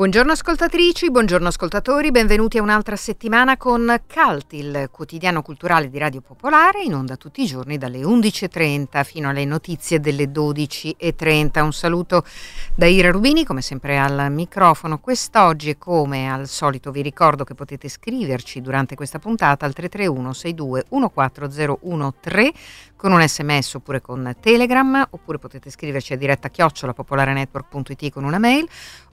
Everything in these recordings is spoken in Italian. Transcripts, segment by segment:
Buongiorno ascoltatrici, buongiorno ascoltatori, benvenuti a un'altra settimana con Cult, il quotidiano culturale di Radio Popolare, in onda tutti i giorni dalle 11.30 fino alle notizie delle 12.30. Un saluto da Ira Rubini, come sempre al microfono. Quest'oggi, come al solito, vi ricordo che potete scriverci durante questa puntata al 331 62 14013 con un sms oppure con Telegram, oppure potete scriverci a diretta chiocciola popolarenetwork.it con una mail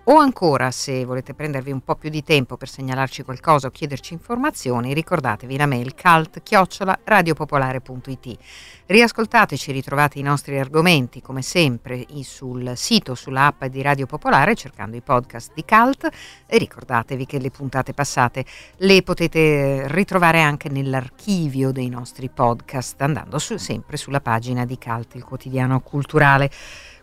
o ancora, se volete prendervi un po' più di tempo per segnalarci qualcosa o chiederci informazioni, ricordatevi la mail cult-radiopopolare.it. Riascoltateci, ritrovate i nostri argomenti come sempre sul sito, sull'app di Radio Popolare cercando i podcast di Cult e ricordatevi che le puntate passate le potete ritrovare anche nell'archivio dei nostri podcast andando su, sempre sulla pagina di Cult, il quotidiano culturale.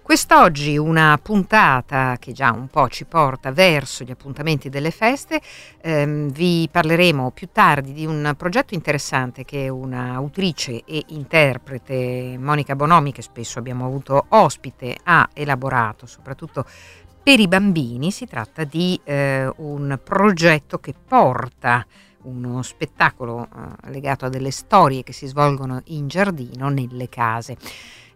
Quest'oggi una puntata che già un po' ci porta verso gli appuntamenti delle feste, ehm, vi parleremo più tardi di un progetto interessante che un'autrice e interprete, Monica Bonomi, che spesso abbiamo avuto ospite, ha elaborato soprattutto per i bambini. Si tratta di eh, un progetto che porta uno spettacolo eh, legato a delle storie che si svolgono in giardino nelle case.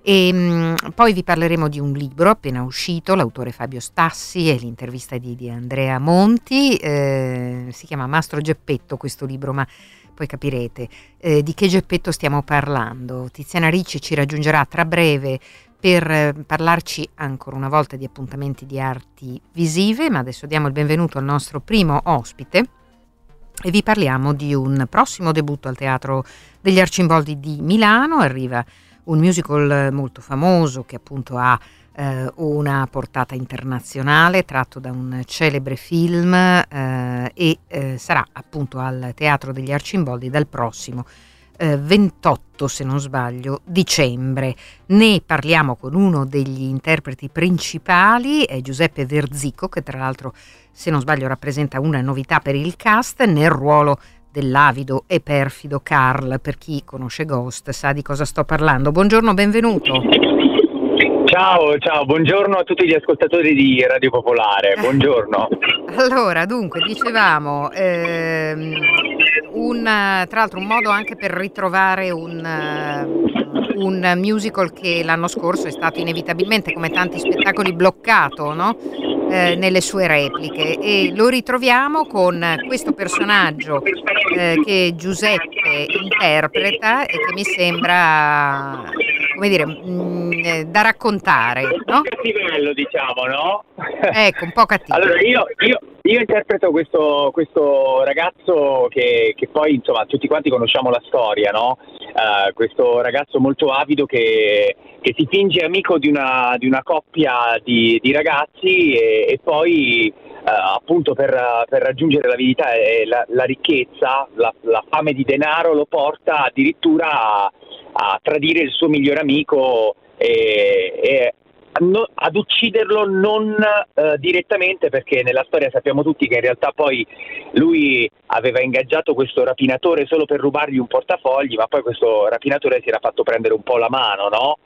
E mh, mm, poi vi parleremo di un libro appena uscito, l'autore Fabio Stassi e l'intervista di, di Andrea Monti, eh, si chiama Mastro Geppetto questo libro, ma poi capirete eh, di che Geppetto stiamo parlando. Tiziana Ricci ci raggiungerà tra breve per eh, parlarci ancora una volta di appuntamenti di arti visive, ma adesso diamo il benvenuto al nostro primo ospite e vi parliamo di un prossimo debutto al Teatro degli Arcimboldi di Milano, arriva un musical molto famoso che appunto ha eh, una portata internazionale tratto da un celebre film eh, e eh, sarà appunto al Teatro degli Arcimboldi dal prossimo 28 eh, se non sbaglio dicembre. Ne parliamo con uno degli interpreti principali, Giuseppe Verzico che tra l'altro se non sbaglio rappresenta una novità per il cast nel ruolo dell'avido e perfido Carl, per chi conosce Ghost sa di cosa sto parlando. Buongiorno, benvenuto. Ciao, ciao, buongiorno a tutti gli ascoltatori di Radio Popolare, buongiorno. allora, dunque, dicevamo, ehm, un, tra l'altro un modo anche per ritrovare un, un musical che l'anno scorso è stato inevitabilmente, come tanti spettacoli, bloccato, no? Eh, nelle sue repliche e lo ritroviamo con questo personaggio eh, che Giuseppe interpreta e che mi sembra come dire, mh, mm, da raccontare. Un po' cattivello, diciamo, no? Ecco, un po' cattivo. Allora, io, io, io interpreto questo, questo ragazzo che, che, poi, insomma, tutti quanti conosciamo la storia, no? Uh, questo ragazzo molto avido che, che si finge amico di una, di una coppia di, di ragazzi e, e poi Uh, appunto per, per, raggiungere l'avidità e la, la ricchezza, la, la, fame di denaro lo porta addirittura a, a tradire il suo migliore amico e, e no, ad ucciderlo non uh, direttamente perché nella storia sappiamo tutti che in realtà poi lui aveva ingaggiato questo rapinatore solo per rubargli un portafogli ma poi questo rapinatore si era fatto prendere un po' la mano no?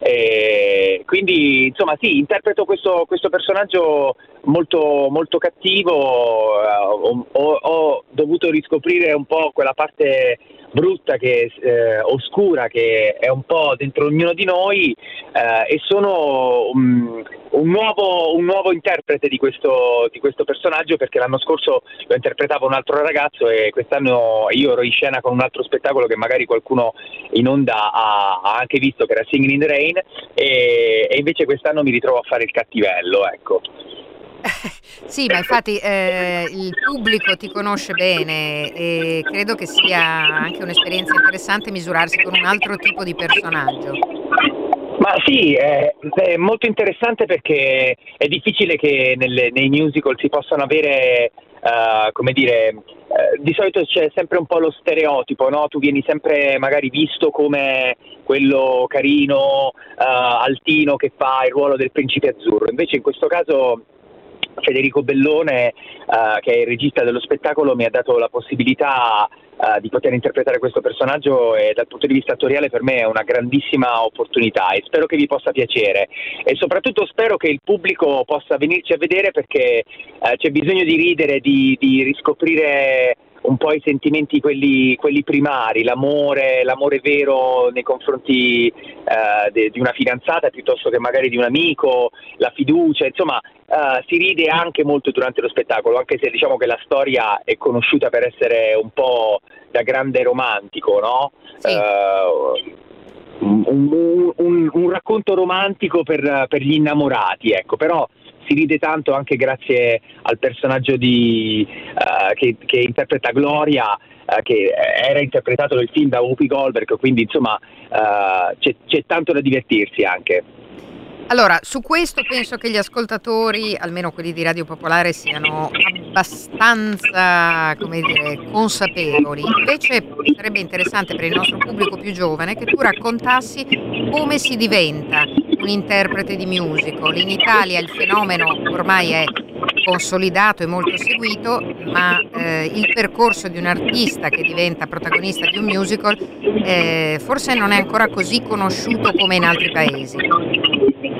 E quindi insomma sì interpreto questo, questo personaggio molto, molto cattivo uh, ho, ho, dovuto riscoprire un po' quella parte brutta, che eh, oscura, che è un po' dentro ognuno di noi eh, e sono um, un, nuovo, un, nuovo, interprete di questo, di questo, personaggio perché l'anno scorso lo interpretava un altro ragazzo e quest'anno io ero in scena con un altro spettacolo che magari qualcuno in onda ha, ha anche visto che era Singing in the Rain e, e invece quest'anno mi ritrovo a fare il cattivello, ecco. sì, ma infatti eh, il pubblico ti conosce bene e credo che sia anche un'esperienza interessante misurarsi con un altro tipo di personaggio. Ma sì, è, è molto interessante perché è difficile che nelle, nei musical si possano avere, uh, come dire, uh, di solito c'è sempre un po' lo stereotipo, no? Tu vieni sempre magari visto come quello carino, uh, altino che fa il ruolo del principe azzurro. Invece in questo caso Federico Bellone, uh, che è il regista dello spettacolo, mi ha dato la possibilità uh, di poter interpretare questo personaggio e dal punto di vista attoriale per me è una grandissima opportunità e spero che vi possa piacere. E soprattutto spero che il pubblico possa venirci a vedere perché uh, c'è bisogno di ridere, di, di riscoprire un po' i sentimenti quelli, quelli primari, l'amore, l'amore, vero nei confronti eh, de, di una fidanzata piuttosto che magari di un amico, la fiducia, insomma eh, si ride anche molto durante lo spettacolo, anche se diciamo che la storia è conosciuta per essere un po' da grande romantico, no? Sì. Eh, un, un, un, un, racconto romantico per, per gli innamorati, ecco, però si ride tanto anche grazie al personaggio di, uh, che, che, interpreta Gloria, uh, che era interpretato nel film da Whoopi Goldberg, quindi insomma uh, c'è, c'è tanto da divertirsi anche. Allora, su questo penso che gli ascoltatori, almeno quelli di Radio Popolare, siano abbastanza, come dire, consapevoli. Invece sarebbe interessante per il nostro pubblico più giovane che tu raccontassi come si diventa un interprete di musical. In Italia il fenomeno ormai è consolidato e molto seguito, ma eh, il percorso di un artista che diventa protagonista di un musical eh, forse non è ancora così conosciuto come in altri paesi.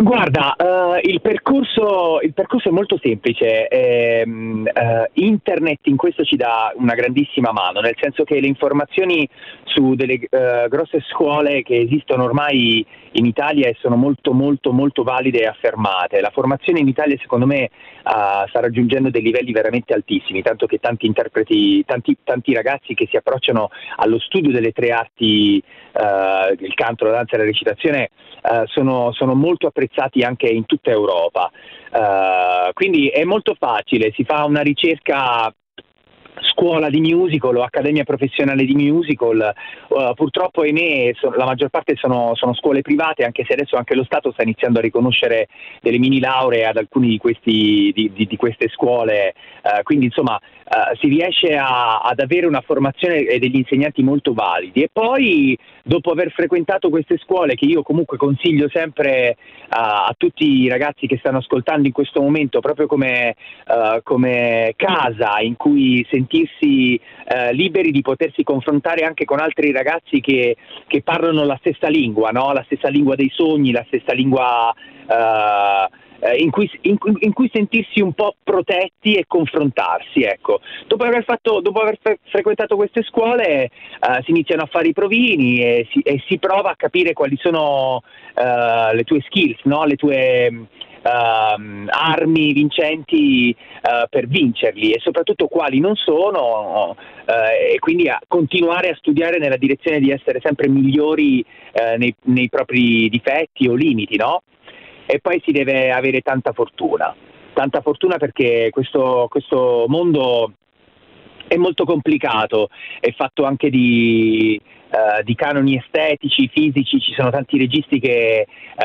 Guarda, uh, il, percorso, il, percorso, è molto semplice, eh, uh, internet in questo ci dà una grandissima mano, nel senso che le informazioni su delle uh, grosse scuole che esistono ormai in Italia sono molto molto molto valide e affermate. La formazione in Italia secondo me sta raggiungendo dei livelli veramente altissimi, tanto che tanti interpreti, tanti, tanti ragazzi che si approcciano allo studio delle tre arti, il canto, la danza e la recitazione, sono, sono molto apprezzati apprezzati anche in tutta Europa. Uh, quindi è molto facile, si fa una ricerca scuola di musical o accademia professionale di musical, uh, purtroppo ahimè so, la maggior parte sono, sono, scuole private, anche se adesso anche lo Stato sta iniziando a riconoscere delle mini lauree ad alcune di, di, di, di, queste scuole, uh, quindi insomma uh, si riesce a, ad avere una formazione e degli insegnanti molto validi. E poi dopo aver frequentato queste scuole che io comunque consiglio sempre a tutti i ragazzi che stanno ascoltando in questo momento proprio come, come casa in cui sentirsi sentirsi eh, liberi di potersi confrontare anche con altri ragazzi che, che parlano la stessa lingua, no? la stessa lingua dei sogni, la stessa lingua eh, in, cui, in, in, cui, sentirsi un po' protetti e confrontarsi. Ecco. Dopo aver, fatto, dopo aver fre- frequentato queste scuole eh, si iniziano a fare i provini e si, e si prova a capire quali sono eh, le tue skills, no? le tue uh, armi vincenti uh, per vincerli e soprattutto quali non sono uh, e quindi a continuare a studiare nella direzione di essere sempre migliori eh, nei, nei, propri difetti o limiti, no? E poi si deve avere tanta fortuna, tanta fortuna perché questo, questo mondo è molto complicato, è fatto anche di, uh, di canoni estetici, fisici, ci sono tanti registi che uh,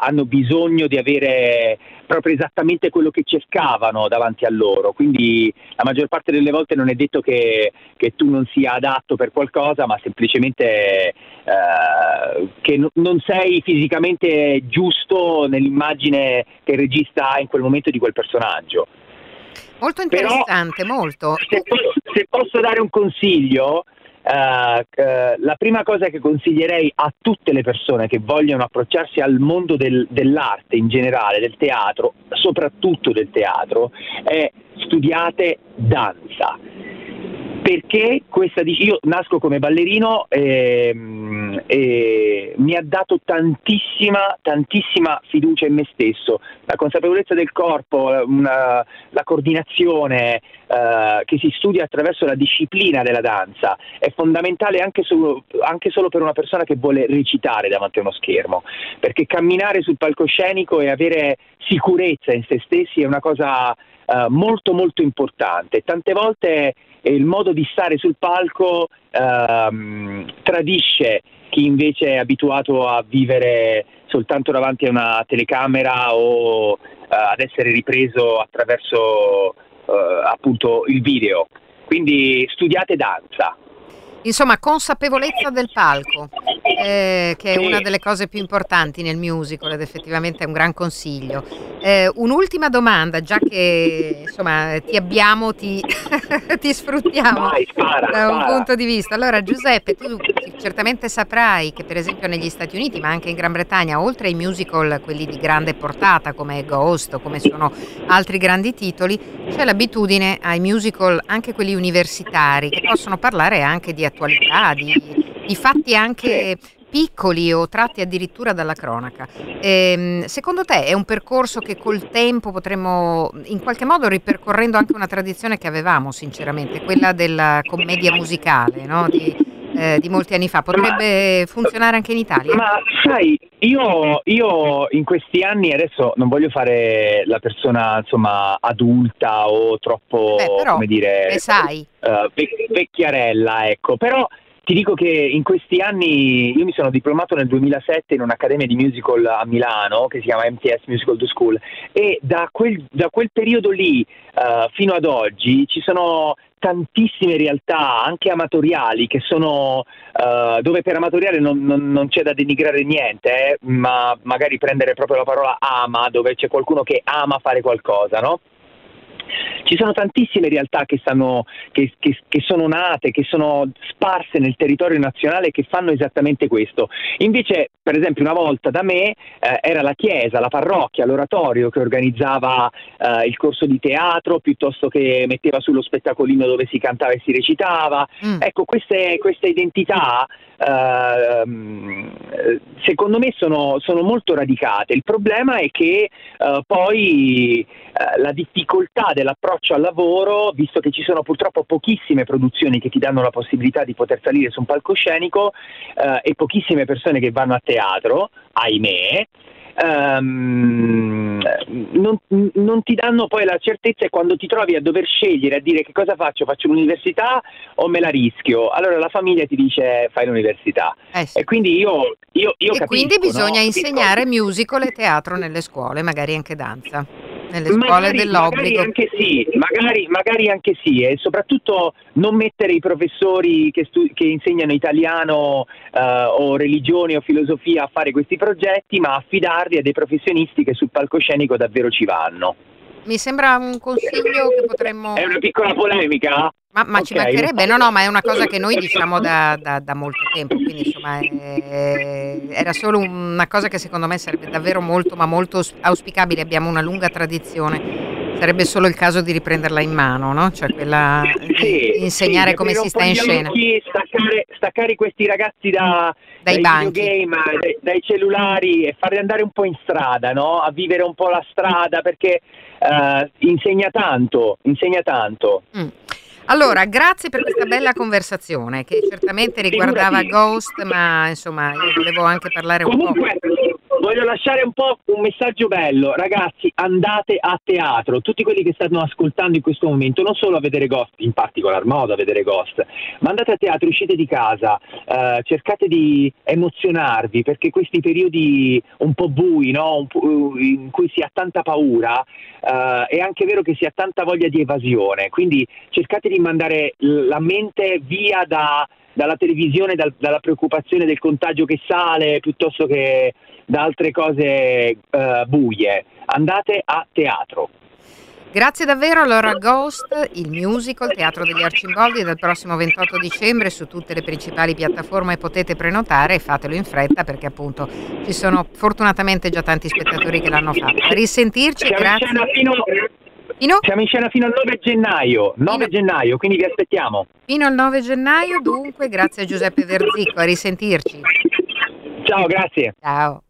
hanno bisogno di avere proprio esattamente quello che cercavano davanti a loro, quindi la maggior parte delle volte non è detto che, che tu non sia adatto per qualcosa, ma semplicemente uh, che n- non sei fisicamente giusto nell'immagine che il regista ha in quel momento di quel personaggio. Molto interessante, Però, molto. Se posso, se posso, dare un consiglio, uh, la prima cosa che consiglierei a tutte le persone che vogliono approcciarsi al mondo del, dell'arte in generale, del teatro, soprattutto del teatro, è studiate danza perché questa io nasco come ballerino e, ehm, e, mi ha dato tantissima, tantissima fiducia in me stesso, la consapevolezza del corpo, una, la coordinazione uh, che si studia attraverso la disciplina della danza è fondamentale anche solo, anche solo per una persona che vuole recitare davanti a uno schermo, perché camminare sul palcoscenico e avere sicurezza in se stessi è una cosa uh, molto molto importante. Tante volte il modo di stare sul palco uh, tradisce chi invece è abituato a vivere soltanto davanti a una telecamera o uh, ad essere ripreso attraverso appunto il video. Quindi studiate danza. Insomma, consapevolezza del palco eh, che è sì. una delle cose più importanti nel musical ed effettivamente è un gran consiglio. Eh, un'ultima domanda, già che insomma ti abbiamo, ti, ti sfruttiamo Vai, spara, da un spara. punto di vista. Allora Giuseppe, tu certamente saprai che per esempio negli Stati Uniti, ma anche in Gran Bretagna, oltre ai musical, quelli di grande portata come Ghost o come sono altri grandi titoli, c'è l'abitudine ai musical, anche quelli universitari, che possono parlare anche di attualità, di, di fatti anche piccoli o tratti addirittura dalla cronaca. Ehm, secondo te è un percorso che col tempo potremmo, in qualche modo ripercorrendo anche una tradizione che avevamo sinceramente, quella della commedia musicale no? di, eh, di, molti anni fa, potrebbe ma, funzionare anche in Italia? Ma sai, io, io, in questi anni adesso non voglio fare la persona insomma adulta o troppo, Beh, però, come dire, sai. Uh, vecchiarella, ecco, però ti dico che in questi anni io mi sono diplomato nel 2007 in un'accademia di musical a Milano che si chiama MTS Musical to School e da quel, da quel periodo lì uh, fino ad oggi ci sono tantissime realtà anche amatoriali che sono uh, dove per amatoriale non, non, non, c'è da denigrare niente eh, ma magari prendere proprio la parola ama dove c'è qualcuno che ama fare qualcosa no? Ci sono tantissime realtà che, stanno, che, che, che, sono nate, che sono sparse nel territorio nazionale che fanno esattamente questo. Invece, per esempio, una volta da me eh, era la chiesa, la parrocchia, l'oratorio che organizzava eh, il corso di teatro piuttosto che metteva sullo spettacolino dove si cantava e si recitava. Mm. Ecco, queste, queste identità Uh, secondo me sono, sono, molto radicate. Il problema è che uh, poi uh, la difficoltà dell'approccio al lavoro, visto che ci sono purtroppo pochissime produzioni che ti danno la possibilità di poter salire su un palcoscenico e pochissime persone che vanno a teatro, ahimè, um, non, non, ti danno poi la certezza e quando ti trovi a dover scegliere, a dire che cosa faccio, faccio l'università o me la rischio, allora la famiglia ti dice fai l'università. Eh sì. E quindi io, io, io e capisco, quindi bisogna no? insegnare musical e teatro nelle scuole, magari anche danza nelle scuole magari, dell'obbligo. Magari anche sì, magari, magari anche sì, e soprattutto non mettere i professori che, stu- che insegnano italiano uh, o religione o filosofia a fare questi progetti, ma affidarli a dei professionisti che sul palcoscenico davvero ci vanno. Mi sembra un consiglio che potremmo... È una piccola polemica? Ma, ma okay. ci mancherebbe, no, no, ma è una cosa che noi diciamo da, da, da molto tempo, quindi insomma è, era solo una cosa che secondo me sarebbe davvero molto, ma molto auspicabile, abbiamo una lunga tradizione, sarebbe solo il caso di riprenderla in mano, no? Cioè quella di insegnare sì, come si sta in scena. Staccare, staccare, questi ragazzi da, dai, dai videogame, dai, dai, cellulari e farli andare un po' in strada, no? a vivere un po' la strada perché uh, insegna tanto, insegna tanto. Mm. Allora, grazie per questa bella conversazione che certamente riguardava Ghost, ma insomma io volevo anche parlare un po'. Voglio lasciare un po' un messaggio bello, ragazzi, andate a teatro, tutti quelli che stanno ascoltando in questo momento, non solo a vedere Ghost, in particolar modo a vedere Ghost, ma andate a teatro, uscite di casa, eh, cercate di emozionarvi perché questi periodi un po' bui, no? po', in cui si ha tanta paura, eh, è anche vero che si ha tanta voglia di evasione, quindi cercate di mandare la mente via da, dalla televisione, dal, dalla preoccupazione del contagio che sale, piuttosto che da altre cose uh, buie. Andate a teatro. Grazie davvero allora Ghost, il musical Teatro degli Arcimboldi dal prossimo 28 dicembre su tutte le principali piattaforme potete prenotare e fatelo in fretta perché appunto ci sono fortunatamente già tanti spettatori che l'hanno fatto. A risentirci, C'è grazie. Fino, Fino? Siamo in scena fino al 9 gennaio, 9 fino... gennaio, quindi vi aspettiamo. Fino al 9 gennaio, dunque, grazie a Giuseppe Verzicco, a risentirci. Ciao, grazie. Ciao.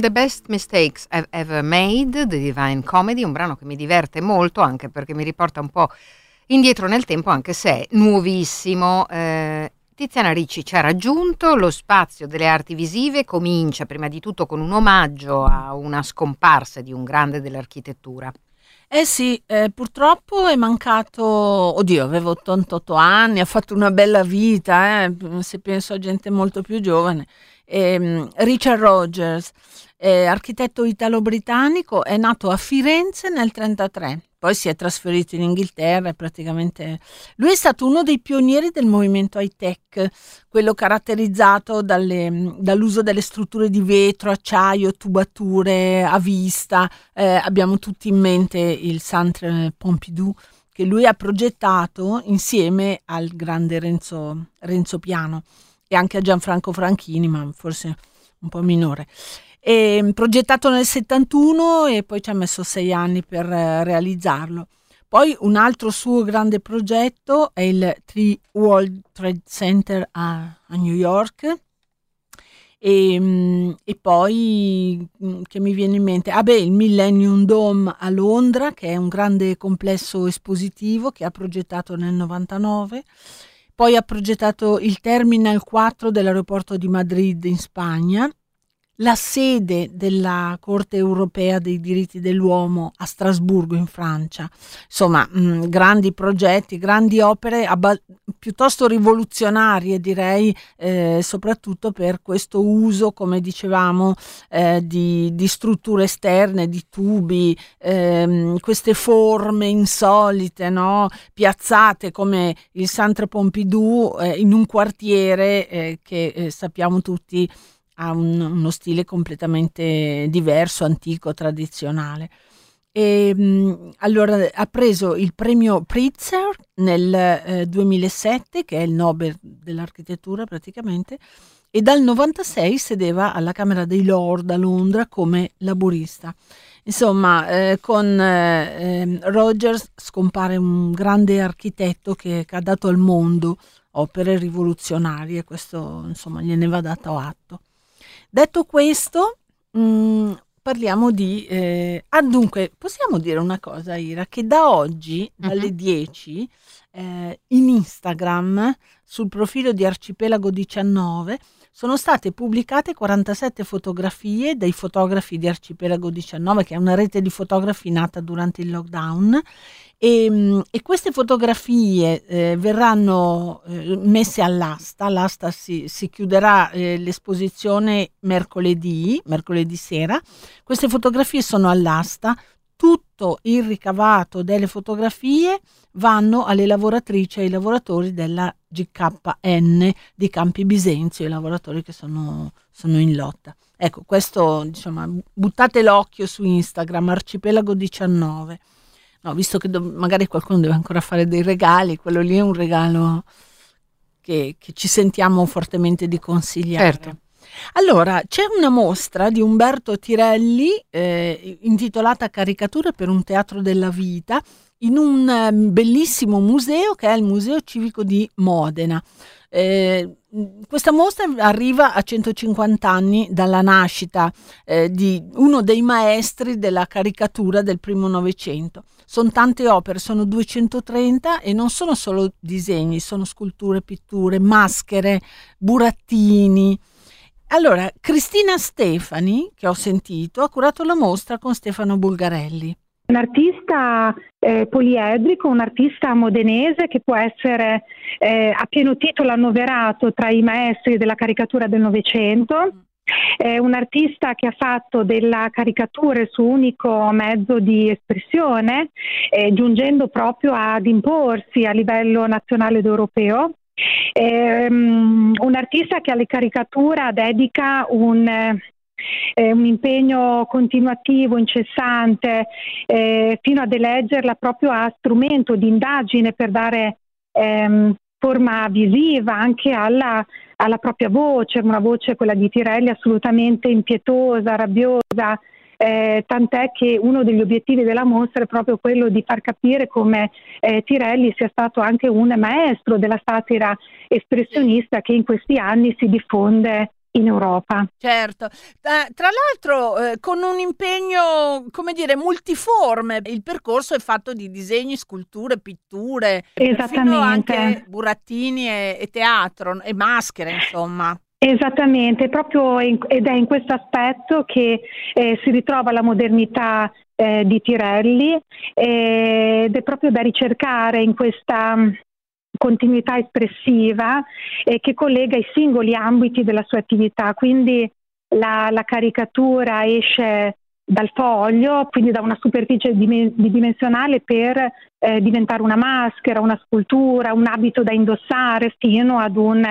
The Best Mistakes I've Ever Made, The Divine Comedy, un brano che mi diverte molto anche perché mi riporta un po' indietro nel tempo anche se è nuovissimo. Eh, Tiziana Ricci ci ha raggiunto, lo spazio delle arti visive comincia prima di tutto con un omaggio a una scomparsa di un grande dell'architettura. Eh sì, eh, purtroppo è mancato, oddio, avevo 88 anni, ha fatto una bella vita, eh, se penso a gente molto più giovane. Eh, Richard Rogers, eh, architetto italo-britannico, è nato a Firenze nel 1933. Poi si è trasferito in Inghilterra praticamente lui è stato uno dei pionieri del movimento high tech, quello caratterizzato dalle, dall'uso delle strutture di vetro, acciaio, tubature a vista. Eh, abbiamo tutti in mente il Centre Pompidou che lui ha progettato insieme al grande Renzo, Renzo Piano e anche a Gianfranco Franchini, ma forse un po' minore. E, mm, progettato nel 71 e poi ci ha messo sei anni per eh, realizzarlo. Poi un altro suo grande progetto è il Three World Trade Center a, a New York E, mm, e poi mm, che mi viene in mente, ah beh, il Millennium Dome a Londra, che è un grande complesso espositivo che ha progettato nel 99. Poi ha progettato il Terminal 4 dell'aeroporto di Madrid in Spagna la sede della Corte europea dei diritti dell'uomo a Strasburgo in Francia. Insomma, mh, mm, grandi progetti, grandi opere abba- piuttosto rivoluzionarie direi, eh, soprattutto per questo uso, come dicevamo, eh, di, di, strutture esterne, di tubi, ehm, queste forme insolite, no? piazzate come il Centre Pompidou eh, in un quartiere eh, che eh, sappiamo tutti ha un, uno stile completamente diverso, antico, tradizionale. E, mh, allora ha preso il premio Pritzker nel eh, 2007, che è il Nobel dell'architettura praticamente, e dal 96 sedeva alla Camera dei Lord a Londra come laburista. Insomma, eh, con eh, ehm, Rogers scompare un grande architetto che, che, ha dato al mondo opere rivoluzionarie, questo insomma gliene va dato atto. Detto questo, mh, mm, parliamo di... Eh, ah, dunque, possiamo dire una cosa, Ira, che da oggi, dalle uh-huh. 10, eh, in Instagram, sul profilo di Arcipelago 19, sono state pubblicate 47 fotografie dei fotografi di Arcipelago 19, che è una rete di fotografi nata durante il lockdown, e, ehm, e queste fotografie eh, verranno eh, messe all'asta, l'asta si, si chiuderà eh, l'esposizione mercoledì, mercoledì sera, queste fotografie sono all'asta, tutto il ricavato delle fotografie vanno alle lavoratrici e ai lavoratori della GKN di Campi Bisenzio, i lavoratori che sono, sono in lotta. Ecco, questo, diciamo, buttate l'occhio su Instagram, Arcipelago 19. No, visto che do- magari qualcuno deve ancora fare dei regali, quello lì è un regalo che, che ci sentiamo fortemente di consigliare. Certo. Allora, c'è una mostra di Umberto Tirelli eh, intitolata Caricature per un teatro della vita in un um, bellissimo museo che è il Museo Civico di Modena. Eh, questa mostra arriva a 150 anni dalla nascita eh, di uno dei maestri della caricatura del primo Novecento. Sono tante opere, sono 230 e non sono solo disegni, sono sculture, pitture, maschere, burattini. Allora, Cristina Stefani, che ho sentito, ha curato la mostra con Stefano Bulgarelli. Un artista eh, poliedrico, un artista modenese che può essere eh, a pieno titolo annoverato tra i maestri della caricatura del Novecento. È un artista che ha fatto della caricatura il suo unico mezzo di espressione, eh, giungendo proprio ad imporsi a livello nazionale ed europeo. Um, un artista che alle caricature dedica un, eh, un impegno continuativo, incessante, eh, fino ad eleggerla proprio a strumento di indagine per dare ehm, forma visiva anche alla, alla, propria voce, una voce, quella di Tirelli, assolutamente impietosa, rabbiosa. Eh, tant'è che uno degli obiettivi della mostra è proprio quello di far capire come eh, Tirelli sia stato anche un maestro della satira espressionista che in questi anni si diffonde in Europa. Certo, eh, tra l'altro eh, con un impegno, come dire, multiforme, il percorso è fatto di disegni, sculture, pitture, Esattamente. anche burattini e, e teatro e maschere, insomma. Esattamente, proprio in, ed è in questo aspetto che eh, si ritrova la modernità eh, di Tirelli eh, ed è proprio da ricercare in questa continuità espressiva eh, che collega i singoli ambiti della sua attività. Quindi la, la caricatura esce dal foglio, quindi da una superficie bidimensionale per eh, diventare una maschera, una scultura, un abito da indossare fino ad un,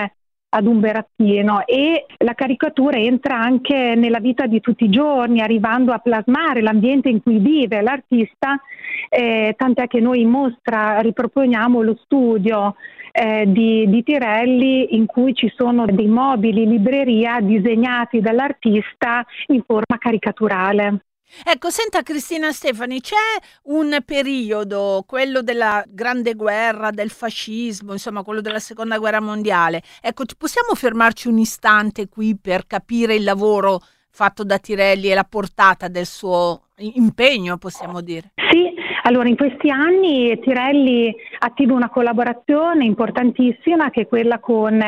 ad un berattino e la caricatura entra anche nella vita di tutti i giorni, arrivando a plasmare l'ambiente in cui vive l'artista eh, tant'è che noi in mostra riproponiamo lo studio eh, di, di, Tirelli in cui ci sono dei mobili libreria disegnati dall'artista in forma caricaturale. Ecco, senta Cristina Stefani, c'è un periodo, quello della Grande Guerra, del fascismo, insomma quello della Seconda Guerra Mondiale. Ecco, possiamo fermarci un istante qui per capire il lavoro fatto da Tirelli e la portata del suo impegno, possiamo dire? Sì, allora in questi anni Tirelli attiva una collaborazione importantissima che è quella con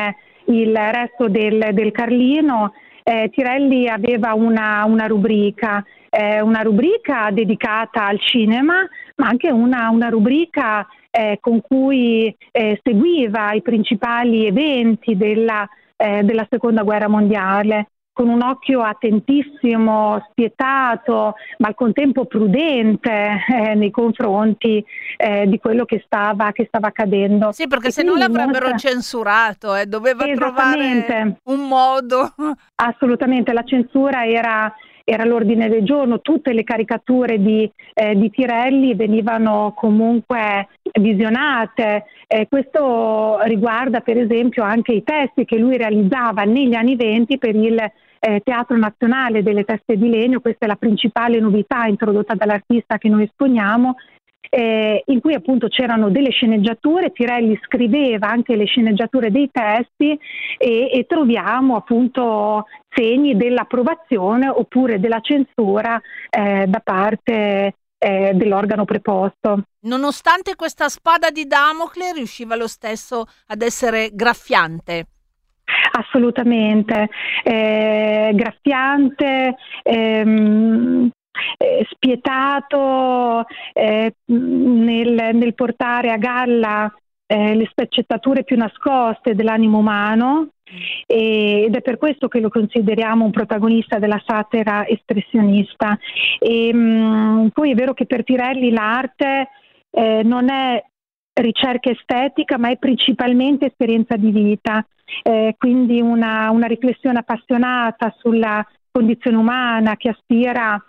il resto del, del Carlino. Eh, Tirelli aveva una, una rubrica eh, una rubrica dedicata al cinema, ma anche una, una rubrica eh, con cui eh, seguiva i principali eventi della, eh, della seconda guerra mondiale con un occhio attentissimo, spietato, ma al contempo prudente eh, nei confronti eh, di quello che stava, che stava, accadendo. Sì, perché e se no l'avrebbero molta... censurato, eh, doveva trovare un modo. Assolutamente, la censura era era all'ordine del giorno, tutte le caricature di, eh, di Tirelli venivano comunque visionate. Eh, questo riguarda per esempio anche i testi che lui realizzava negli anni venti per il eh, Teatro Nazionale delle Teste di Legno, questa è la principale novità introdotta dall'artista che noi esponiamo eh, in cui appunto c'erano delle sceneggiature, Tirelli scriveva anche le sceneggiature dei testi e, e troviamo appunto segni dell'approvazione oppure della censura eh, da parte eh, dell'organo preposto. Nonostante questa spada di Damocle riusciva lo stesso ad essere graffiante. Assolutamente, eh, graffiante, ehm, eh, spietato eh, nel, nel, portare a galla eh, le sfaccettature più nascoste dell'animo umano ed è per questo che lo consideriamo un protagonista della satira espressionista. E, mh, poi è vero che per Tirelli l'arte eh, non è ricerca estetica, ma è principalmente esperienza di vita, eh, quindi una, una, riflessione appassionata sulla condizione umana che aspira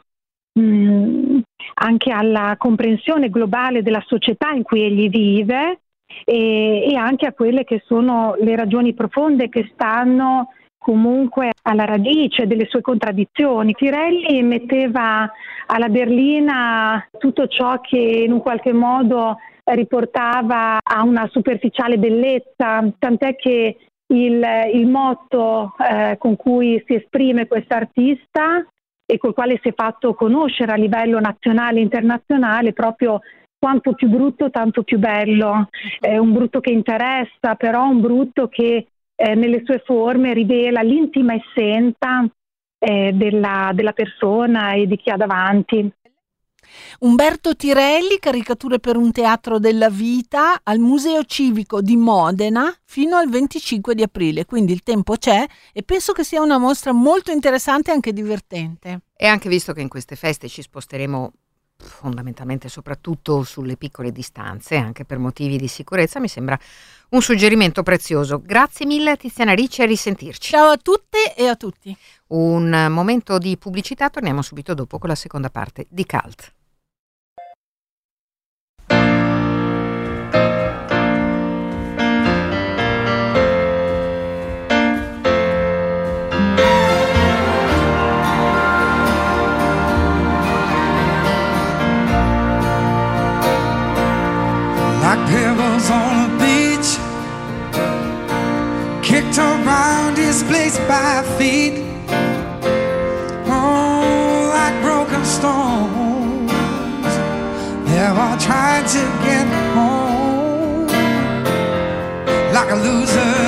mh, mm, anche alla comprensione globale della società in cui egli vive e, e anche a quelle che sono le ragioni profonde che stanno comunque alla radice delle sue contraddizioni. Tirelli metteva alla berlina tutto ciò che in un qualche modo riportava a una superficiale bellezza, tant'è che il, il motto eh, con cui si esprime quest'artista e col quale si è fatto conoscere a livello nazionale e internazionale proprio quanto più brutto tanto più bello, è un brutto che interessa, però un brutto che eh, nelle sue forme rivela l'intima essenza eh, della, della persona e di chi ha davanti. Umberto Tirelli, caricature per un teatro della vita al Museo Civico di Modena fino al 25 di aprile, quindi il tempo c'è e penso che sia una mostra molto interessante e anche divertente. E anche visto che in queste feste ci sposteremo fondamentalmente soprattutto sulle piccole distanze, anche per motivi di sicurezza, mi sembra un suggerimento prezioso. Grazie mille Tiziana Ricci a risentirci. Ciao a tutte e a tutti. Un momento di pubblicità, torniamo subito dopo con la seconda parte di Cult. Feet. Oh, like broken stones, all trying to get home, like a loser's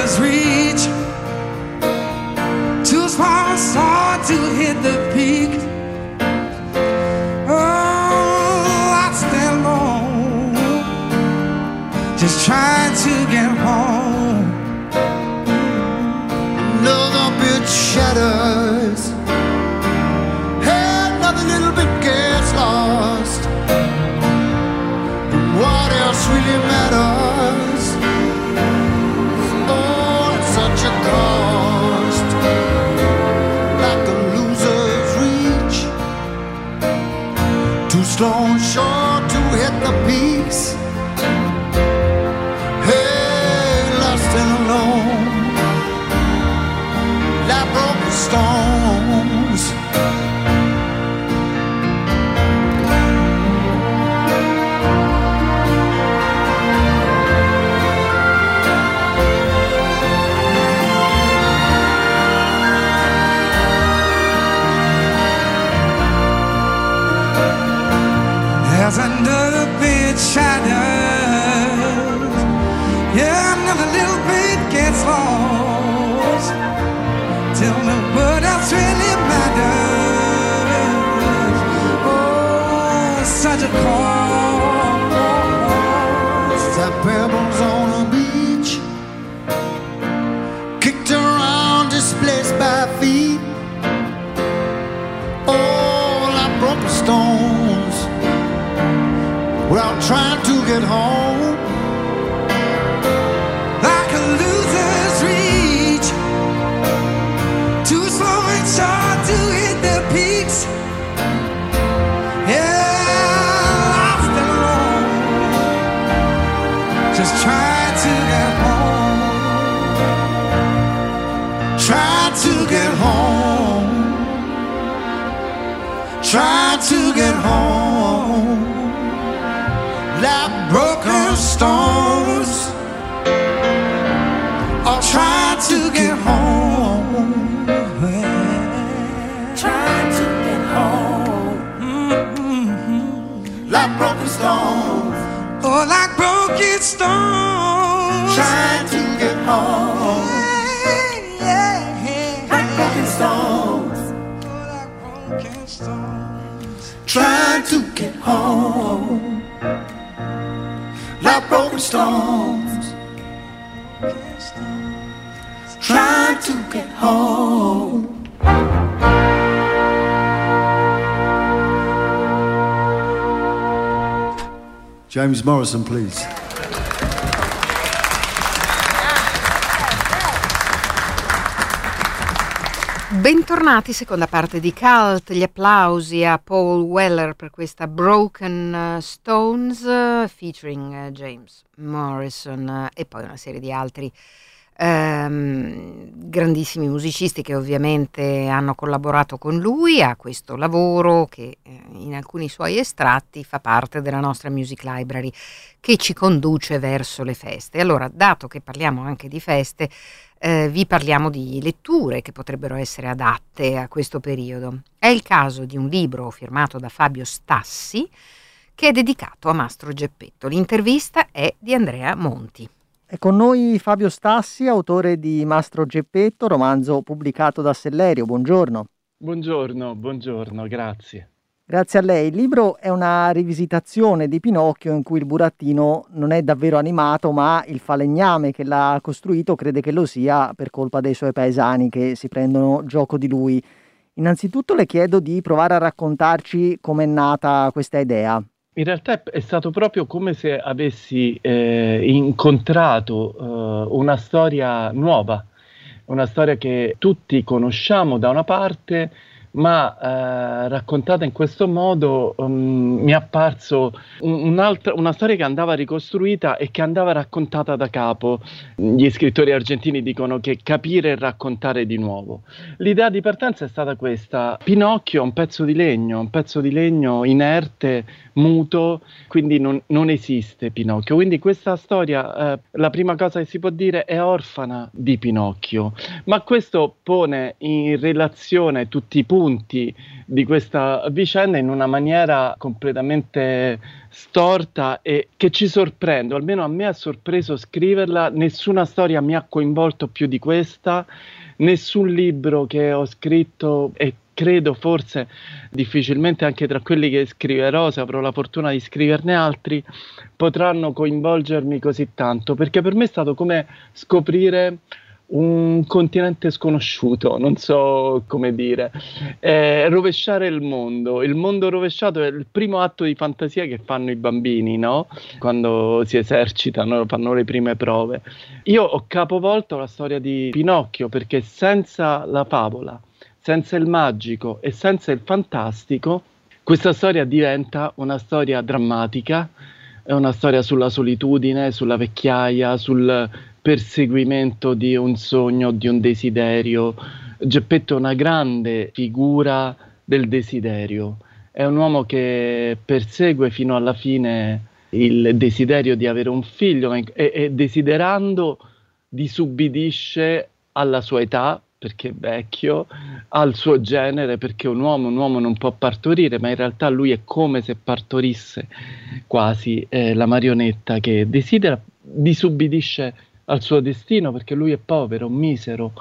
pebbles on a beach, kicked around, displaced by feet. All our broken stones. Well, trying to get home. Try to get home. Like broken stones. I'll try to get home. Try to get home. Mm-hmm. Like broken stones. Oh, like broken stones. Trying to get home. Like broken stones. Trying to get home. James Morrison, please. Bentornati, seconda parte di Cult, gli applausi a Paul Weller per questa Broken eh, Stones eh, featuring eh, James Morrison e poi una serie di altri ehm, grandissimi musicisti che ovviamente hanno collaborato con lui a questo lavoro che eh, in alcuni suoi estratti fa parte della nostra Music Library che ci conduce verso le feste. Allora, dato che parliamo anche di feste, eh, vi parliamo di letture che potrebbero essere adatte a questo periodo. È il caso di un libro firmato da Fabio Stassi che è dedicato a Mastro Geppetto. L'intervista è di Andrea Monti. È con noi Fabio Stassi, autore di Mastro Geppetto, romanzo pubblicato da Sellerio. Buongiorno. Buongiorno, buongiorno, grazie. Grazie a lei. Il libro è una rivisitazione di Pinocchio in cui il burattino non è davvero animato, ma il falegname che l'ha costruito crede che lo sia per colpa dei suoi paesani che si prendono gioco di lui. Innanzitutto le chiedo di provare a raccontarci com'è nata questa idea. In realtà è stato proprio come se avessi eh, incontrato eh, una storia nuova, una storia che tutti conosciamo da una parte, ma eh, raccontata in questo modo um, mi è apparso un, una storia che andava ricostruita e che andava raccontata da capo. Gli scrittori argentini dicono che capire e raccontare di nuovo. L'idea di partenza è stata questa: Pinocchio è un pezzo di legno, un pezzo di legno inerte, muto, quindi non, non esiste Pinocchio. Quindi questa storia, eh, la prima cosa che si può dire è orfana di Pinocchio, ma questo pone in relazione tutti i punti di questa vicenda in una maniera completamente storta e che ci sorprende, almeno a me ha sorpreso scriverla, nessuna storia mi ha coinvolto più di questa, nessun libro che ho scritto e credo forse difficilmente anche tra quelli che scriverò, se avrò la fortuna di scriverne altri, potranno coinvolgermi così tanto, perché per me è stato come scoprire un continente sconosciuto, non so come dire, eh, rovesciare il mondo. Il mondo rovesciato è il primo atto di fantasia che fanno i bambini, no? Quando si esercitano, fanno le prime prove. Io ho capovolto la storia di Pinocchio perché senza la favola, senza il magico e senza il fantastico, questa storia diventa una storia drammatica, è una storia sulla solitudine, sulla vecchiaia, sul perseguimento di un sogno, di un desiderio. Geppetto è una grande figura del desiderio, è un uomo che persegue fino alla fine il desiderio di avere un figlio e, e desiderando disubbidisce alla sua età perché è vecchio, ha il suo genere perché un uomo, un uomo non può partorire, ma in realtà lui è come se partorisse quasi eh, la marionetta che desidera, disubbidisce al suo destino perché lui è povero, misero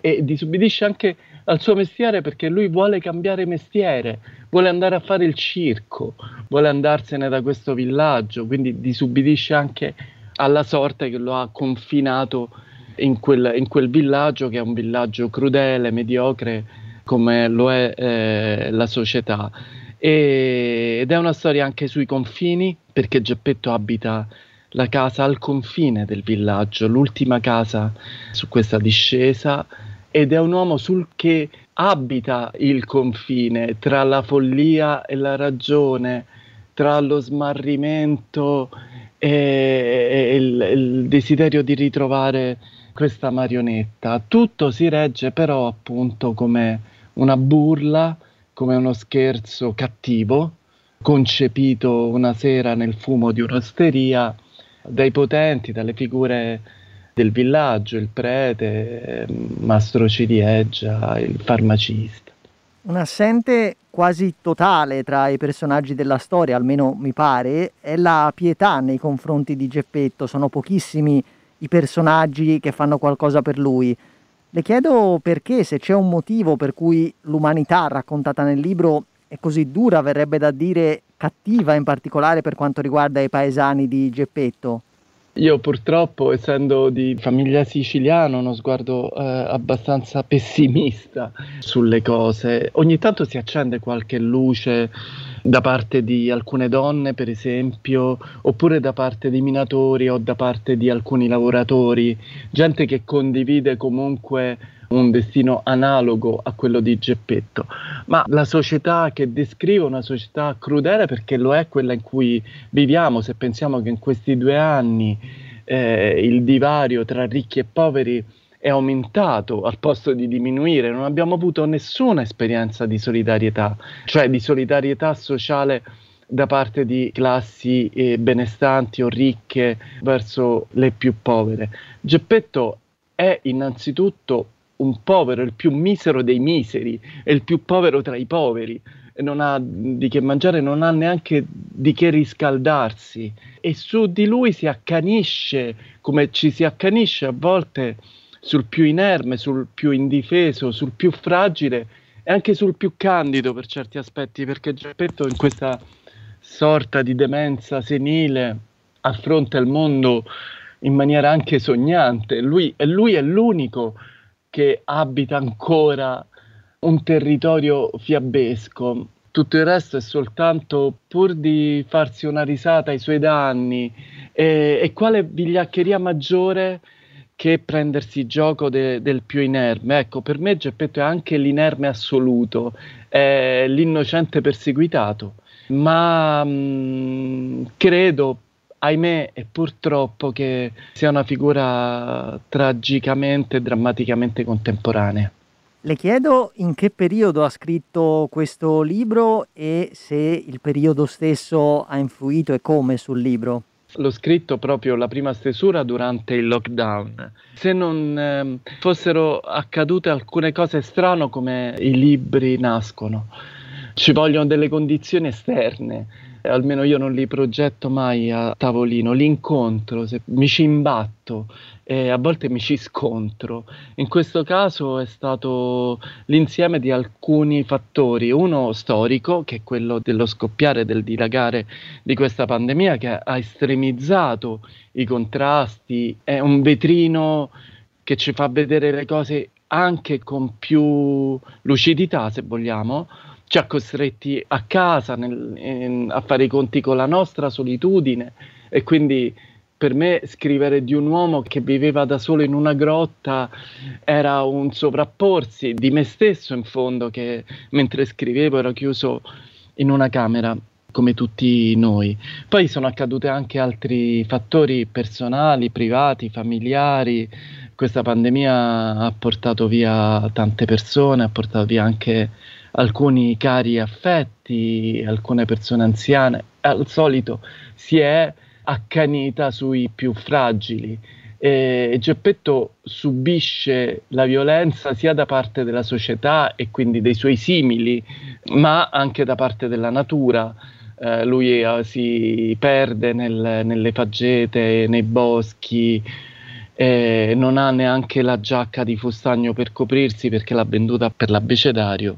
e disubbidisce anche al suo mestiere perché lui vuole cambiare mestiere, vuole andare a fare il circo, vuole andarsene da questo villaggio, quindi disubbidisce anche alla sorte che lo ha confinato in quel, in quel villaggio che è un villaggio crudele, mediocre come lo è eh, la società. E, ed è una storia anche sui confini perché Geppetto abita la casa al confine del villaggio, l'ultima casa su questa discesa ed è un uomo sul che abita il confine tra la follia e la ragione, tra lo smarrimento e, il, il desiderio di ritrovare questa marionetta. Tutto si regge però appunto come una burla, come uno scherzo cattivo, concepito una sera nel fumo di un'osteria dai potenti, dalle figure del villaggio, il prete, Mastro Ciliegia, il farmacista. Un assente quasi totale tra i personaggi della storia, almeno mi pare, è la pietà nei confronti di Geppetto. Sono pochissimi i personaggi che fanno qualcosa per lui. Le chiedo perché, se c'è un motivo per cui l'umanità raccontata nel libro è così dura, verrebbe da dire cattiva in particolare per quanto riguarda i paesani di Geppetto. Io purtroppo, essendo di famiglia siciliana, ho uno sguardo eh, abbastanza pessimista sulle cose. Ogni tanto si accende qualche luce da parte di alcune donne, per esempio, oppure da parte di minatori o da parte di alcuni lavoratori, gente che condivide comunque un destino analogo a quello di Geppetto, ma la società che descrive una società crudele perché lo è quella in cui viviamo, se pensiamo che in questi due anni eh, il divario tra ricchi e poveri è aumentato al posto di diminuire, non abbiamo avuto nessuna esperienza di solidarietà, cioè di solidarietà sociale da parte di classi eh, benestanti o ricche verso le più povere. Geppetto è innanzitutto un povero, il più misero dei miseri, è il più povero tra i poveri, non ha di che mangiare, non ha neanche di che riscaldarsi. E su di lui si accanisce, come ci si accanisce a volte sul più inerme, sul più indifeso, sul più fragile e anche sul più candido per certi aspetti, perché Geppetto in questa sorta di demenza senile affronta il mondo in maniera anche sognante, lui, e lui è l'unico che abita ancora un territorio fiabesco. Tutto il resto è soltanto pur di farsi una risata ai suoi danni. E, e quale vigliaccheria maggiore che prendersi gioco de, del più inerme? Ecco, per me Geppetto è anche l'inerme assoluto, è l'innocente perseguitato. Ma mh, mm, credo ahimè e purtroppo che sia una figura tragicamente e drammaticamente contemporanea. Le chiedo in che periodo ha scritto questo libro e se il periodo stesso ha influito e come sul libro. L'ho scritto proprio la prima stesura durante il lockdown. Se non eh, fossero accadute alcune cose strane come i libri nascono, ci vogliono delle condizioni esterne almeno io non li progetto mai a tavolino, li incontro, se, mi ci imbatto e a volte mi ci scontro. In questo caso è stato l'insieme di alcuni fattori, uno storico, che è quello dello scoppiare, del dilagare di questa pandemia, che ha estremizzato i contrasti, è un vetrino che ci fa vedere le cose anche con più lucidità, se vogliamo, ci ha costretti a casa nel, in, a fare i conti con la nostra solitudine e quindi per me scrivere di un uomo che viveva da solo in una grotta era un sovrapporsi di me stesso in fondo che mentre scrivevo ero chiuso in una camera come tutti noi. Poi sono accadute anche altri fattori personali, privati, familiari. Questa pandemia ha portato via tante persone, ha portato via anche alcuni cari affetti, alcune persone anziane, al solito si è accanita sui più fragili E Geppetto subisce la violenza sia da parte della società e quindi dei suoi simili, ma anche da parte della natura. Eh, lui eh, si perde nel, nelle faggete, nei boschi, eh, non ha neanche la giacca di fustagno per coprirsi perché l'ha venduta per l'abbecedario.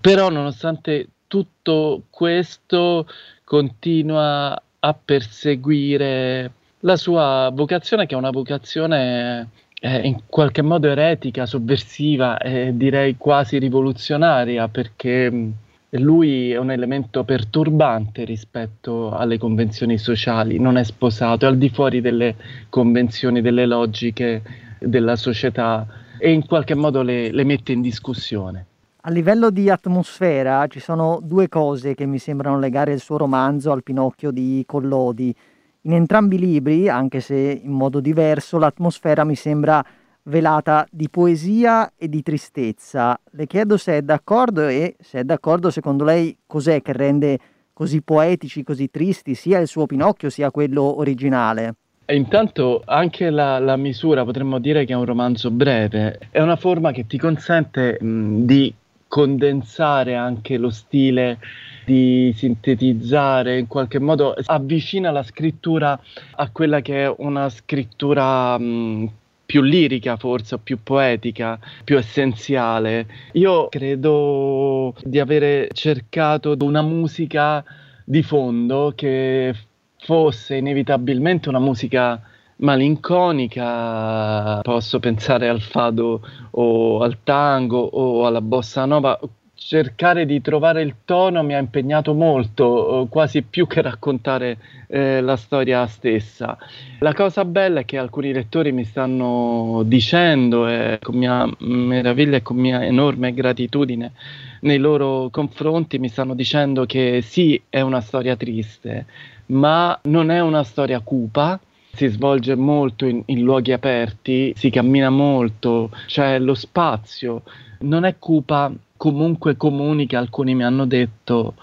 Però nonostante tutto questo continua a perseguire la sua vocazione che è una vocazione eh, in qualche modo eretica, sovversiva e direi quasi rivoluzionaria perché lui è un elemento perturbante rispetto alle convenzioni sociali, non è sposato, è al di fuori delle convenzioni, delle logiche della società e in qualche modo le, le mette in discussione. A livello di atmosfera ci sono due cose che mi sembrano legare il suo romanzo al Pinocchio di Collodi. In entrambi i libri, anche se in modo diverso, l'atmosfera mi sembra velata di poesia e di tristezza. Le chiedo se è d'accordo e se è d'accordo secondo lei cos'è che rende così poetici, così tristi sia il suo Pinocchio sia quello originale. E intanto anche la, la, misura potremmo dire che è un romanzo breve, è una forma che ti consente mh, di condensare anche lo stile, di sintetizzare in qualche modo, avvicina la scrittura a quella che è una scrittura mh, più lirica forse, più poetica, più essenziale. Io credo di avere cercato una musica di fondo che fosse inevitabilmente una musica malinconica, posso pensare al fado o al tango o alla bossa nova. Cercare di trovare il tono mi ha impegnato molto, quasi più che raccontare eh, la storia stessa. La cosa bella è che alcuni lettori mi stanno dicendo, e con mia meraviglia e con mia enorme gratitudine nei loro confronti, mi stanno dicendo che sì, è una storia triste, ma non è una storia cupa, si svolge molto in, in, luoghi aperti, si cammina molto, c'è lo spazio, non è cupa, comunque comunica, alcuni mi hanno detto,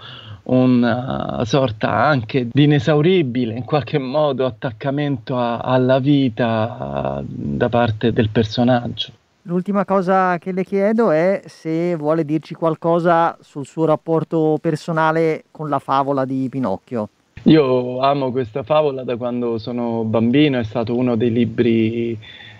una sorta anche di inesauribile in qualche modo attaccamento a, alla vita da parte del personaggio. L'ultima cosa che le chiedo è se vuole dirci qualcosa sul suo rapporto personale con la favola di Pinocchio. Io amo questa favola da quando sono bambino, è stato uno dei libri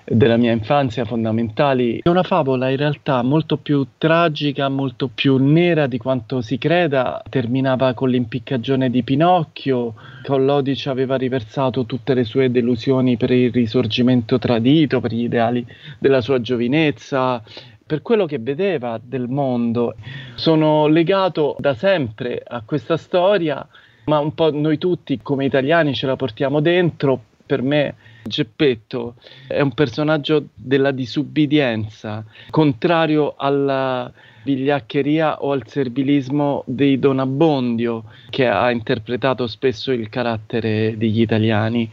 della mia infanzia fondamentali. È una favola in realtà molto più tragica, molto più nera di quanto si creda. Terminava con l'impiccagione di Pinocchio, Collodi ci aveva riversato tutte le sue delusioni per il risorgimento tradito, per gli ideali della sua giovinezza, per quello che vedeva del mondo. Sono legato da sempre a questa storia ma un po' noi tutti come italiani ce la portiamo dentro. Per me Geppetto è un personaggio della disubbidienza, contrario alla vigliaccheria o al servilismo dei Don Abbondio, che ha interpretato spesso il carattere degli italiani.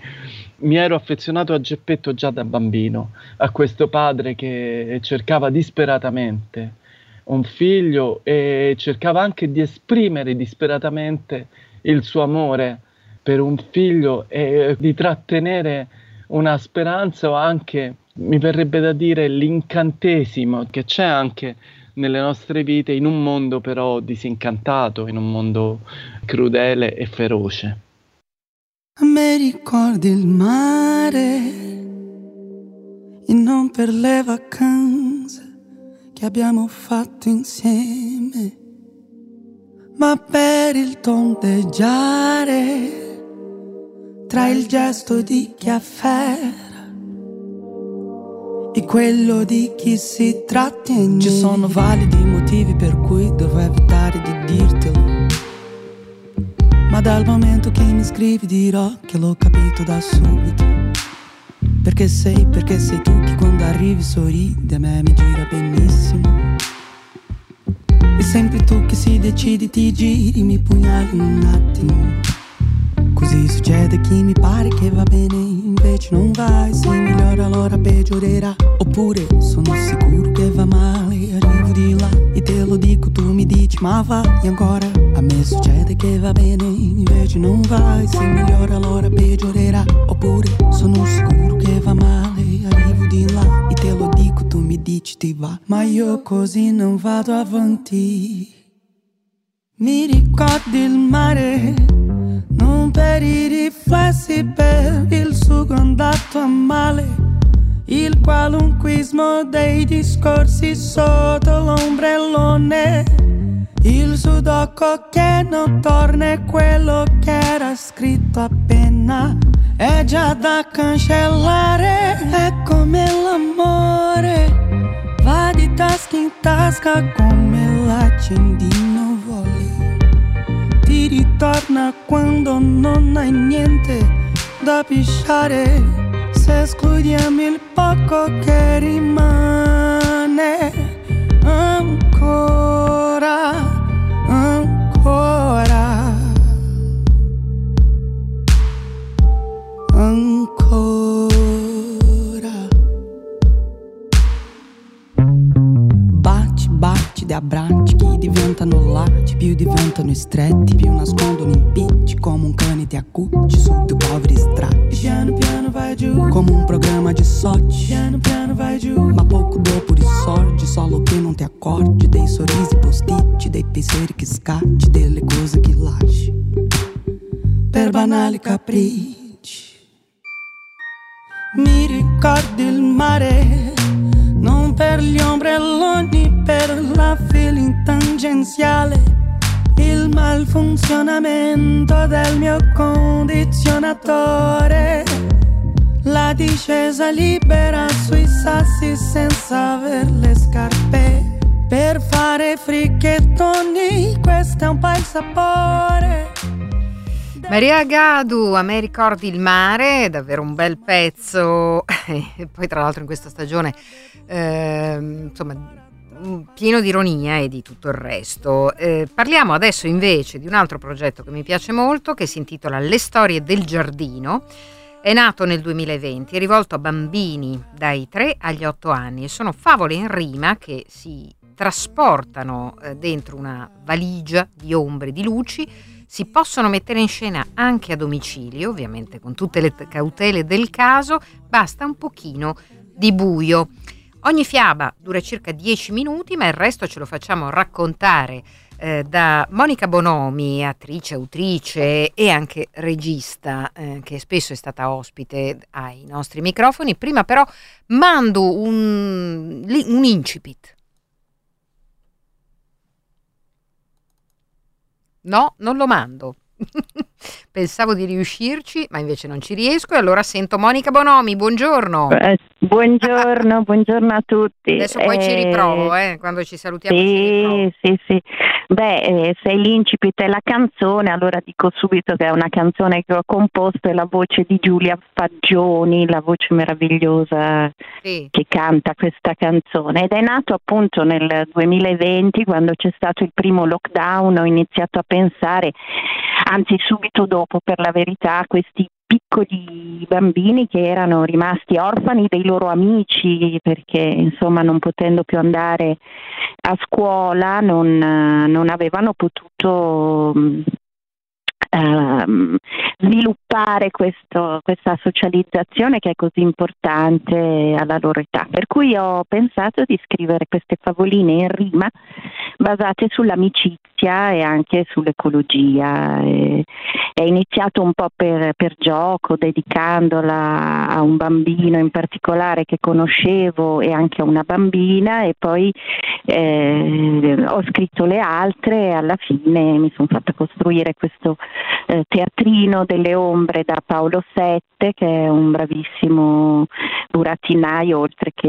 Mi ero affezionato a Geppetto già da bambino, a questo padre che cercava disperatamente un figlio e cercava anche di esprimere disperatamente il suo amore per un figlio e di trattenere una speranza o anche, mi verrebbe da dire, l'incantesimo che c'è anche nelle nostre vite in un mondo però disincantato, in un mondo crudele e feroce. A me ricordi il mare e non per le vacanze che abbiamo fatto insieme ma per il tondeggiare tra il gesto di chi afferra e quello di chi si trattiene. Ci sono validi motivi per cui devo evitare di dirtelo. Ma dal momento che mi scrivi dirò che l'ho capito da subito. Perché sei, perché sei tu che quando arrivi sorride a me mi gira benissimo. E sempre tu che si decidi ti giri, mi pugnali in un attimo. Così succede che mi pare che va bene, invece non vai. Se migliora allora peggiorerà. Oppure sono sicuro che va male, arrivo di là e te lo dico, tu mi dici ma vai ancora. A me succede che va bene, invece non vai. Se migliora allora peggiorerà. Oppure sono sicuro che va male di là e te lo dico, tu mi dici ti va, ma io così non vado avanti. Mi ricordi il mare, non per i riflessi, per il sugo andato a male. Il qualunquismo dei discorsi sotto l'ombrellone. Il sudoku che non torna è quello che era scritto appena. È già da cancellare, è come l'amore. Va di tasca in tasca come l'accendino. Ti ritorna quando non hai niente da pisciare se escludiamo il poco che rimane ancora, ancora, ancora. Bate, bate, de abbracci che diventano lati, più diventano stretti, malfunzionamento del mio condizionatore. La discesa libera sui sassi senza aver le scarpe. Per fare fricchettoni, questo è un il sapore. Maria Gadu, a me ricordi il mare, davvero un bel pezzo, e poi tra l'altro in questa stagione, ehm, insomma, mm, pieno di ironia e di tutto il resto. Eh, parliamo adesso invece di un altro progetto che mi piace molto, che si intitola Le storie del giardino. È nato nel 2020, è rivolto a bambini dai 3 agli 8 anni e sono favole in rima che si trasportano eh, dentro una valigia di ombre di luci si possono mettere in scena anche a domicilio, ovviamente con tutte le cautele del caso, basta un pochino di buio. Ogni fiaba dura circa 10 minuti, ma il resto ce lo facciamo raccontare eh, da Monica Bonomi, attrice, autrice e anche regista, eh, che spesso è stata ospite ai nostri microfoni. Prima però mando un, un incipit. No, non lo mando. Pensavo di riuscirci, ma invece non ci riesco e allora sento Monica Bonomi, buongiorno. Eh, buongiorno, buongiorno a tutti. Adesso poi ci riprovo, eh, quando ci salutiamo. ci. Sì, sì, sì. Beh, eh, se l'incipit è la canzone, allora dico subito che è una canzone che ho composto, è la voce di Giulia Faggioni, la voce meravigliosa Sì. che canta questa canzone ed è nato appunto nel 2020 quando c'è stato il primo lockdown, ho iniziato a pensare, anzi subito dopo per la verità, questi piccoli bambini che erano rimasti orfani dei loro amici perché insomma non potendo più andare a scuola non, non avevano potuto ehm, sviluppare questo- questa socializzazione che è così importante alla loro età. Per cui ho pensato di scrivere queste favoline in rima basate sull'amicizia e anche sull'ecologia. E- è iniziato un po' per, per gioco, dedicandola a un bambino in particolare che conoscevo e anche a una bambina e poi eh, ho scritto le altre e alla fine mi sono fatta costruire questo eh, teatrino delle ombre da Paolo Sette che è un bravissimo burattinaio oltre che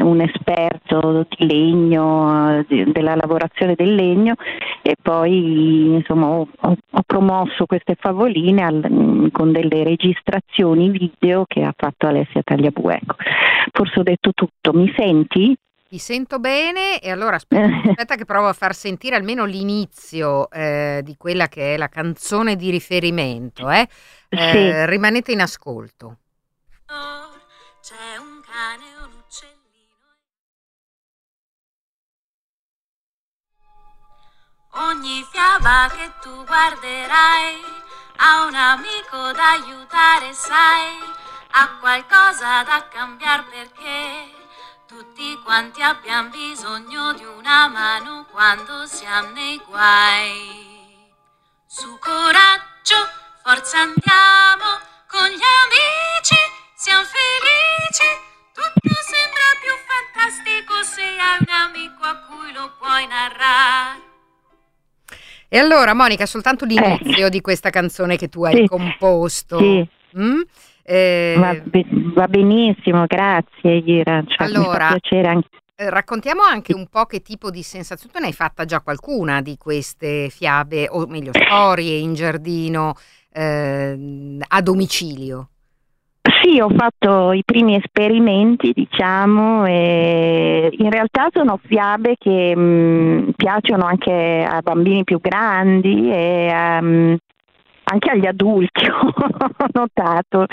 un esperto di legno, eh, della lavorazione del legno e poi insomma ho, ho- promosso queste favoline al- mm, con delle registrazioni video che ha fatto Alessia Tagliabue. Ecco, forse ho detto tutto, mi senti? Ti sento bene e allora aspetta, aspetta che provo a far sentire almeno l'inizio eh, di quella che è la canzone di riferimento. Eh? Eh, Sì. rimanete in ascolto. C'è un cane Ogni fiaba che tu guarderai ha un amico da aiutare, sai. ha qualcosa da cambiare perché tutti quanti abbiamo bisogno di una mano quando siamo nei guai. Su coraggio, forza andiamo con gli amici, siamo felici. Tutto sembra più fantastico se hai un amico a cui lo puoi narrare. E allora, Monica, soltanto l'inizio di questa canzone che tu hai Sì. composto. Sì. Mm? Eh, Va, be- va benissimo, grazie Ira. Cioè, Allora, anche. eh, raccontiamo anche un po' che tipo di sensazione. Tu ne hai fatta già qualcuna di queste fiabe, o meglio, storie in giardino ehm, a domicilio. Sì, ho fatto i primi esperimenti, diciamo, e in realtà sono fiabe che mh, piacciono anche a bambini più grandi e ehm, anche agli adulti, ho notato,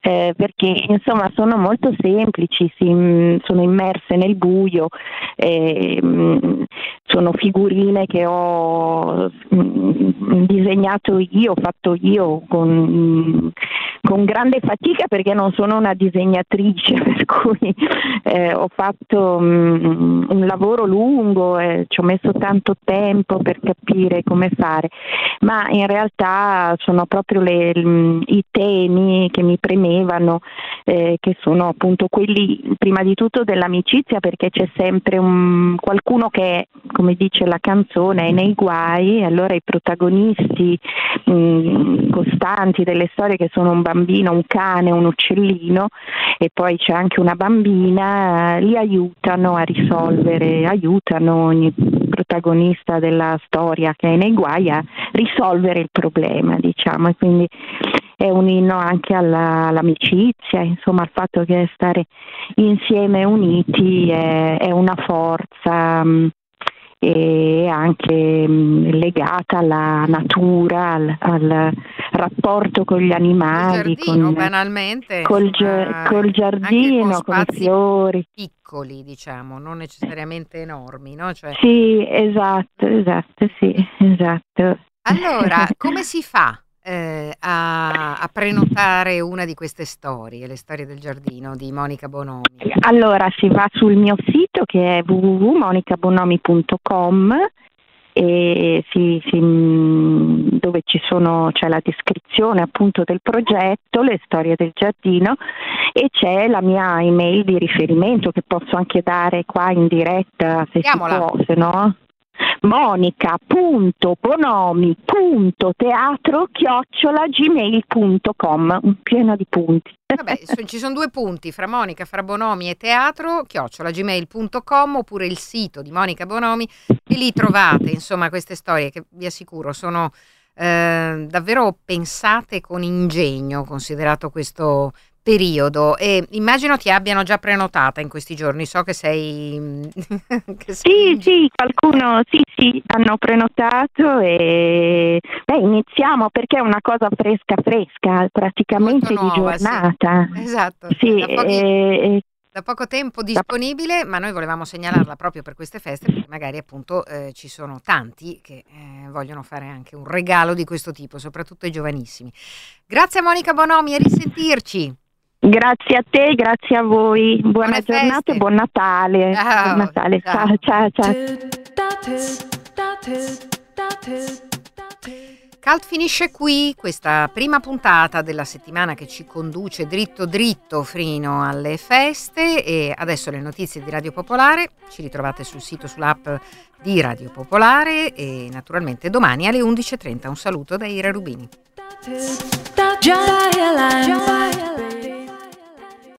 eh, perché insomma sono molto semplici, si, mh, sono immerse nel buio, e, mh, sono figurine che ho mh, disegnato io, fatto io con, con grande fatica perché non sono una disegnatrice, per cui eh, ho fatto mm, un lavoro lungo e ci ho messo tanto tempo per capire come fare, ma in realtà sono proprio le- mm, i temi che mi premevano, eh, che sono appunto quelli prima di tutto dell'amicizia perché c'è sempre un, qualcuno che, come dice la canzone, è nei guai, allora i protagonisti mm, costanti delle storie che sono un bambino, un cane, un uccellino e poi c'è anche una bambina, li aiutano a risolvere, aiutano ogni protagonista della storia che è nei guai a risolvere il problema, diciamo, e quindi è un inno anche alla- all'amicizia, insomma al fatto che stare insieme uniti è, è una forza mh, e anche mh, legata alla natura, al, al rapporto con gli animali, giardino, con, banalmente, col, insomma, col giardino, con i fiori. piccoli, diciamo, non necessariamente enormi, no? Cioè, Sì, esatto, esatto, sì, esatto. Allora, come si fa eh, a, a prenotare una di queste storie, le storie del giardino di Monica Bonomi? Allora si va sul mio sito che è www.monicabonomi.com e si- si- mh, dove ci sono, c'è la descrizione appunto del progetto, le storie del giardino e c'è la mia email di riferimento che posso anche dare qua in diretta se Diamola. si può, se no. monica.bonomi.teatro chiocciolagmail.com pieno di punti. Vabbè, ci sono due punti fra Monica, fra Bonomi e teatro, chiocciolagmail.com oppure il sito di Monica Bonomi e lì trovate insomma queste storie che vi assicuro sono eh, davvero pensate con ingegno considerato questo periodo e immagino ti abbiano già prenotata in questi giorni, so che sei... che sei Sì, sì, qualcuno, sì, sì, hanno prenotato e beh, iniziamo perché è una cosa fresca, fresca, praticamente Molto di nuova, sì. giornata. Esatto, Sì, da pochi- da poco tempo disponibile, ma noi volevamo segnalarla proprio per queste feste perché magari appunto eh, ci sono tanti che eh, vogliono fare anche un regalo di questo tipo, soprattutto ai giovanissimi. Grazie a Monica Bonomi e risentirci. Grazie a te, grazie a voi, buona Buone giornata feste. e buon Natale. Ciao, buon Natale, ciao. ciao, ciao. ciao. Cult finisce qui questa prima puntata della settimana che ci conduce dritto dritto fino alle feste e adesso le notizie di Radio Popolare ci ritrovate sul sito sull'app di Radio Popolare e naturalmente domani alle 11.30 un saluto da Ira Rubini. Giant, giant,